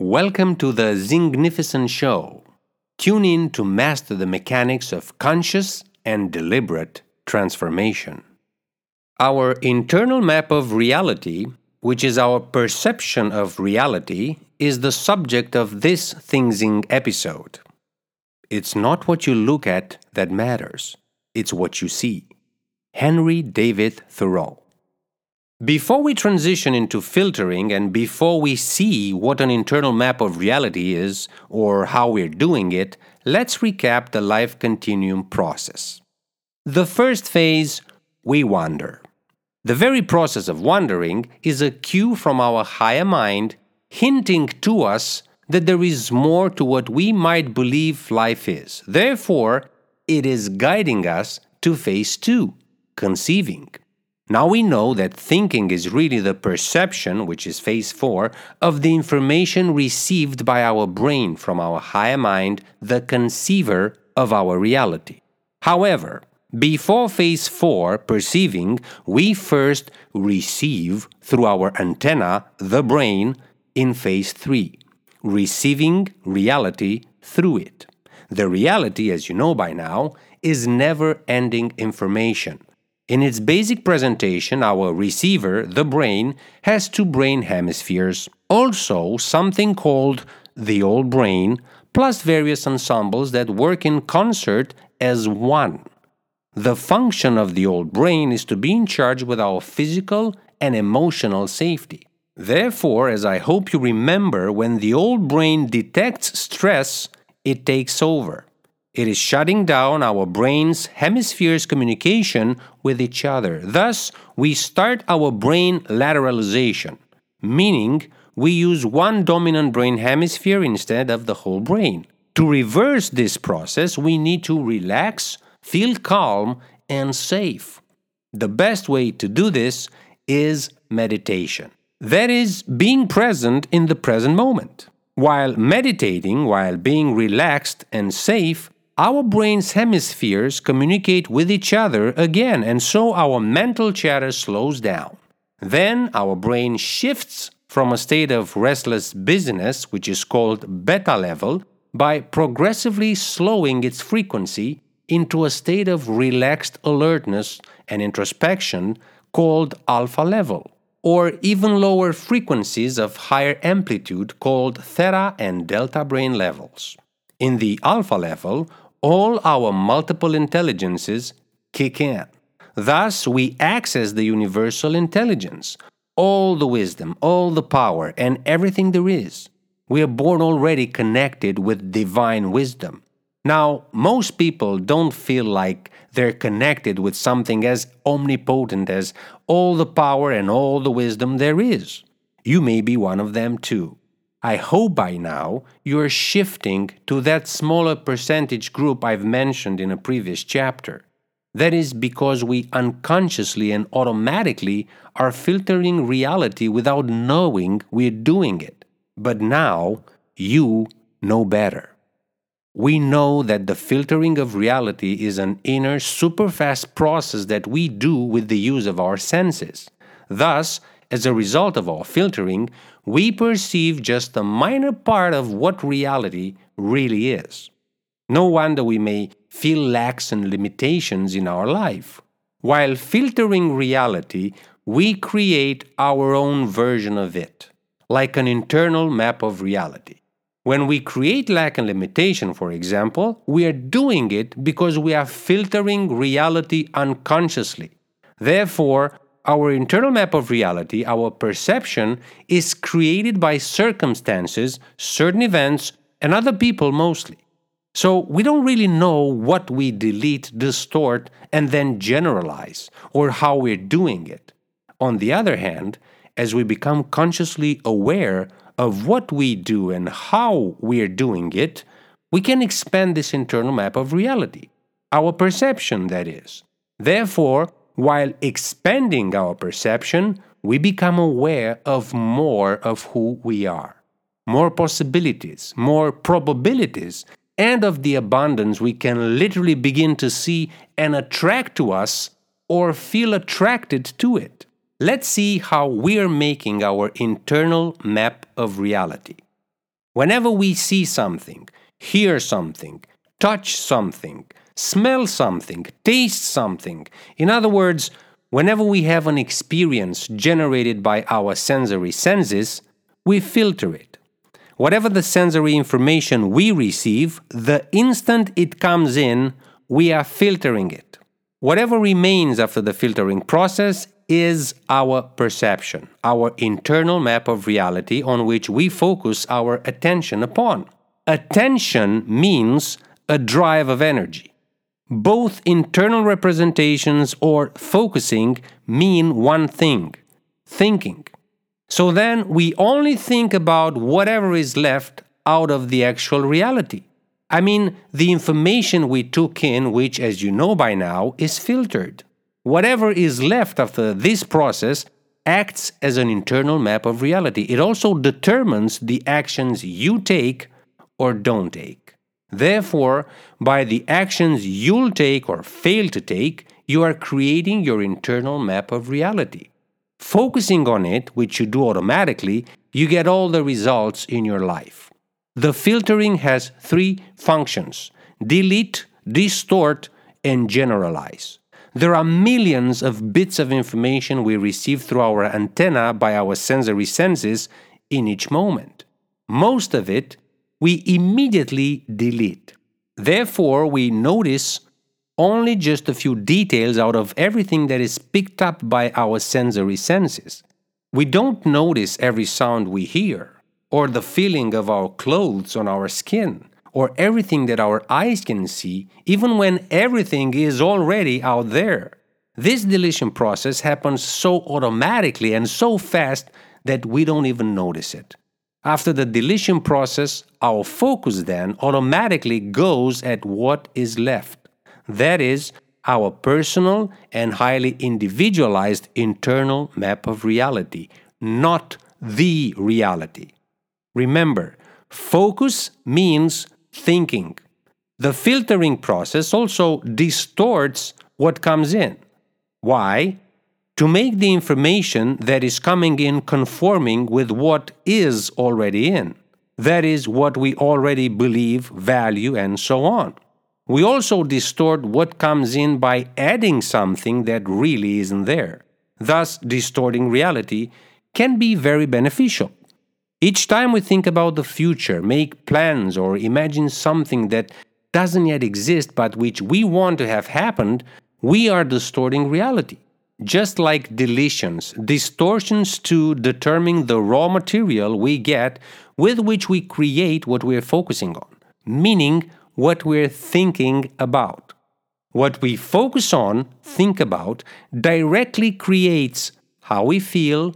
Welcome to the Zingnificent Show. Tune in to master the mechanics of conscious and deliberate transformation. Our internal map of reality, which is our perception of reality, is the subject of this Thingzing episode. It's not what you look at that matters, it's what you see. Henry David Thoreau. Before we transition into filtering and before we see what an internal map of reality is or how we're doing it, let's recap the life continuum process. The first phase, we wander. The very process of wandering is a cue from our higher mind hinting to us that there is more to what we might believe life is. Therefore, it is guiding us to phase two, conceiving. Now we know that thinking is really the perception, which is phase 4, of the information received by our brain from our higher mind, the conceiver of our reality. However, before phase 4, perceiving, we first receive through our antenna, the brain, in phase 3, receiving reality through it. The reality, as you know by now, is never ending information in its basic presentation, our receiver, the brain, has two brain hemispheres, also something called the old brain, plus various ensembles that work in concert as one. The function of the old brain is to be in charge with our physical and emotional safety. Therefore, as I hope you remember, when the old brain detects stress, it takes over. It is shutting down our brain's hemispheres' communication with each other. Thus, we start our brain lateralization, meaning we use one dominant brain hemisphere instead of the whole brain. To reverse this process, we need to relax, feel calm, and safe. The best way to do this is meditation. That is, being present in the present moment. While meditating, while being relaxed and safe, our brain's hemispheres communicate with each other again, and so our mental chatter slows down. Then our brain shifts from a state of restless busyness, which is called beta level, by progressively slowing its frequency into a state of relaxed alertness and introspection called alpha level, or even lower frequencies of higher amplitude called theta and delta brain levels. In the alpha level, all our multiple intelligences kick in. Thus, we access the universal intelligence, all the wisdom, all the power, and everything there is. We are born already connected with divine wisdom. Now, most people don't feel like they're connected with something as omnipotent as all the power and all the wisdom there is. You may be one of them too. I hope by now you're shifting to that smaller percentage group I've mentioned in a previous chapter. That is because we unconsciously and automatically are filtering reality without knowing we're doing it. But now you know better. We know that the filtering of reality is an inner, super fast process that we do with the use of our senses. Thus, as a result of our filtering, we perceive just a minor part of what reality really is. No wonder we may feel lacks and limitations in our life. While filtering reality, we create our own version of it, like an internal map of reality. When we create lack and limitation, for example, we are doing it because we are filtering reality unconsciously. Therefore, our internal map of reality, our perception, is created by circumstances, certain events, and other people mostly. So we don't really know what we delete, distort, and then generalize, or how we're doing it. On the other hand, as we become consciously aware of what we do and how we're doing it, we can expand this internal map of reality, our perception, that is. Therefore, while expanding our perception, we become aware of more of who we are, more possibilities, more probabilities, and of the abundance we can literally begin to see and attract to us or feel attracted to it. Let's see how we are making our internal map of reality. Whenever we see something, hear something, touch something, smell something, taste something, in other words, whenever we have an experience generated by our sensory senses, we filter it. Whatever the sensory information we receive, the instant it comes in, we are filtering it. Whatever remains after the filtering process is our perception, our internal map of reality on which we focus our attention upon. Attention means a drive of energy. Both internal representations or focusing mean one thing thinking. So then we only think about whatever is left out of the actual reality. I mean, the information we took in, which, as you know by now, is filtered. Whatever is left after this process acts as an internal map of reality. It also determines the actions you take or don't take. Therefore, by the actions you'll take or fail to take, you are creating your internal map of reality. Focusing on it, which you do automatically, you get all the results in your life. The filtering has three functions delete, distort, and generalize. There are millions of bits of information we receive through our antenna by our sensory senses in each moment. Most of it we immediately delete. Therefore, we notice only just a few details out of everything that is picked up by our sensory senses. We don't notice every sound we hear, or the feeling of our clothes on our skin, or everything that our eyes can see, even when everything is already out there. This deletion process happens so automatically and so fast that we don't even notice it. After the deletion process, our focus then automatically goes at what is left. That is, our personal and highly individualized internal map of reality, not the reality. Remember, focus means thinking. The filtering process also distorts what comes in. Why? To make the information that is coming in conforming with what is already in. That is what we already believe, value, and so on. We also distort what comes in by adding something that really isn't there. Thus, distorting reality can be very beneficial. Each time we think about the future, make plans, or imagine something that doesn't yet exist but which we want to have happened, we are distorting reality. Just like deletions, distortions to determine the raw material we get with which we create what we're focusing on, meaning what we're thinking about. What we focus on, think about, directly creates how we feel,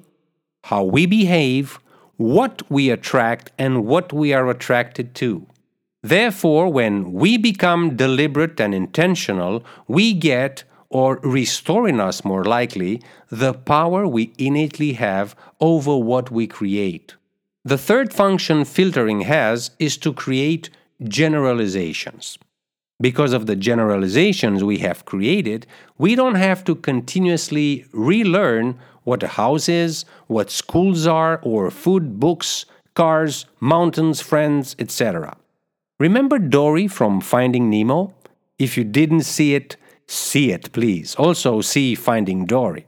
how we behave, what we attract, and what we are attracted to. Therefore, when we become deliberate and intentional, we get, or restoring us more likely, the power we innately have over what we create. The third function filtering has is to create generalizations. Because of the generalizations we have created, we don't have to continuously relearn what a house is, what schools are, or food, books, cars, mountains, friends, etc. Remember Dory from Finding Nemo? If you didn't see it, see it, please. Also, see Finding Dory.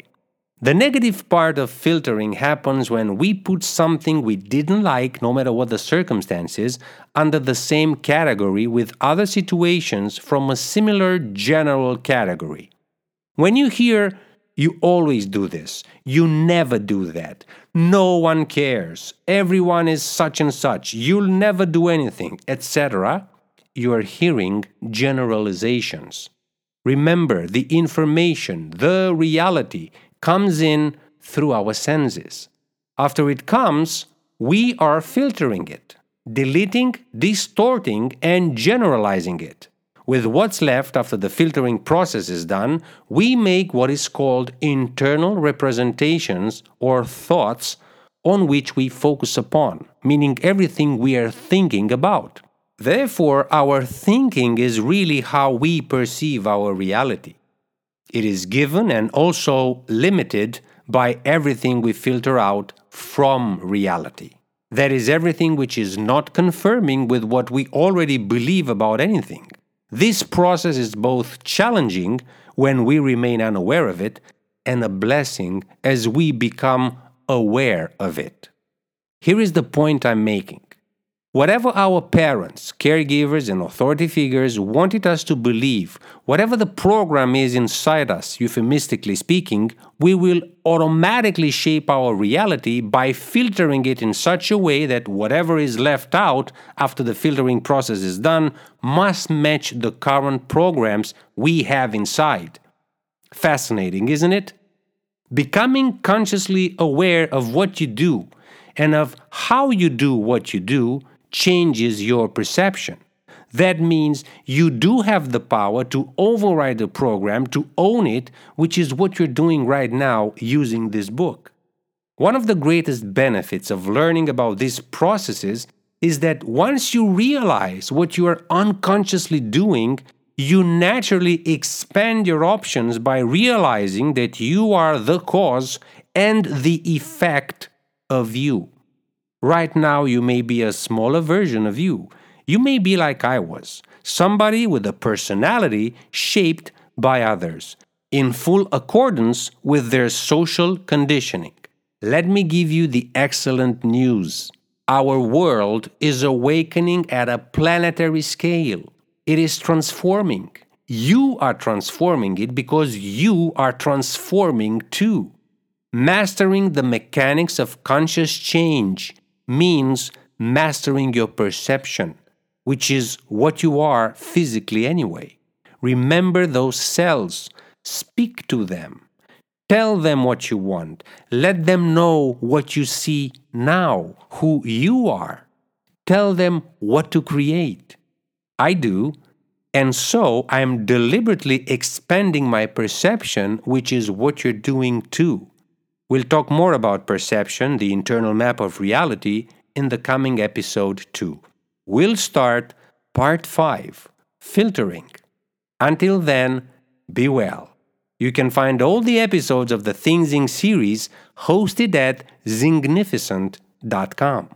The negative part of filtering happens when we put something we didn't like, no matter what the circumstances, under the same category with other situations from a similar general category. When you hear, you always do this, you never do that, no one cares, everyone is such and such, you'll never do anything, etc., you are hearing generalizations. Remember, the information, the reality, comes in through our senses. After it comes, we are filtering it, deleting, distorting, and generalizing it. With what's left after the filtering process is done, we make what is called internal representations or thoughts on which we focus upon, meaning everything we are thinking about. Therefore, our thinking is really how we perceive our reality. It is given and also limited by everything we filter out from reality. That is everything which is not confirming with what we already believe about anything. This process is both challenging when we remain unaware of it and a blessing as we become aware of it. Here is the point I'm making. Whatever our parents, caregivers, and authority figures wanted us to believe, whatever the program is inside us, euphemistically speaking, we will automatically shape our reality by filtering it in such a way that whatever is left out after the filtering process is done must match the current programs we have inside. Fascinating, isn't it? Becoming consciously aware of what you do and of how you do what you do changes your perception. That means you do have the power to override the program, to own it, which is what you're doing right now using this book. One of the greatest benefits of learning about these processes is that once you realize what you are unconsciously doing, you naturally expand your options by realizing that you are the cause and the effect of you. Right now, you may be a smaller version of you. You may be like I was, somebody with a personality shaped by others, in full accordance with their social conditioning. Let me give you the excellent news. Our world is awakening at a planetary scale. It is transforming. You are transforming it because you are transforming too. Mastering the mechanics of conscious change means mastering your perception, which is what you are physically anyway. Remember those cells, speak to them, tell them what you want, let them know what you see now, who you are. Tell them what to create. I do, and so I am deliberately expanding my perception, which is what you're doing too. We'll talk more about perception, the internal map of reality, in the coming episode too. We'll start part 5 filtering. Until then, be well. You can find all the episodes of the Think Zing series hosted at zingnificent.com.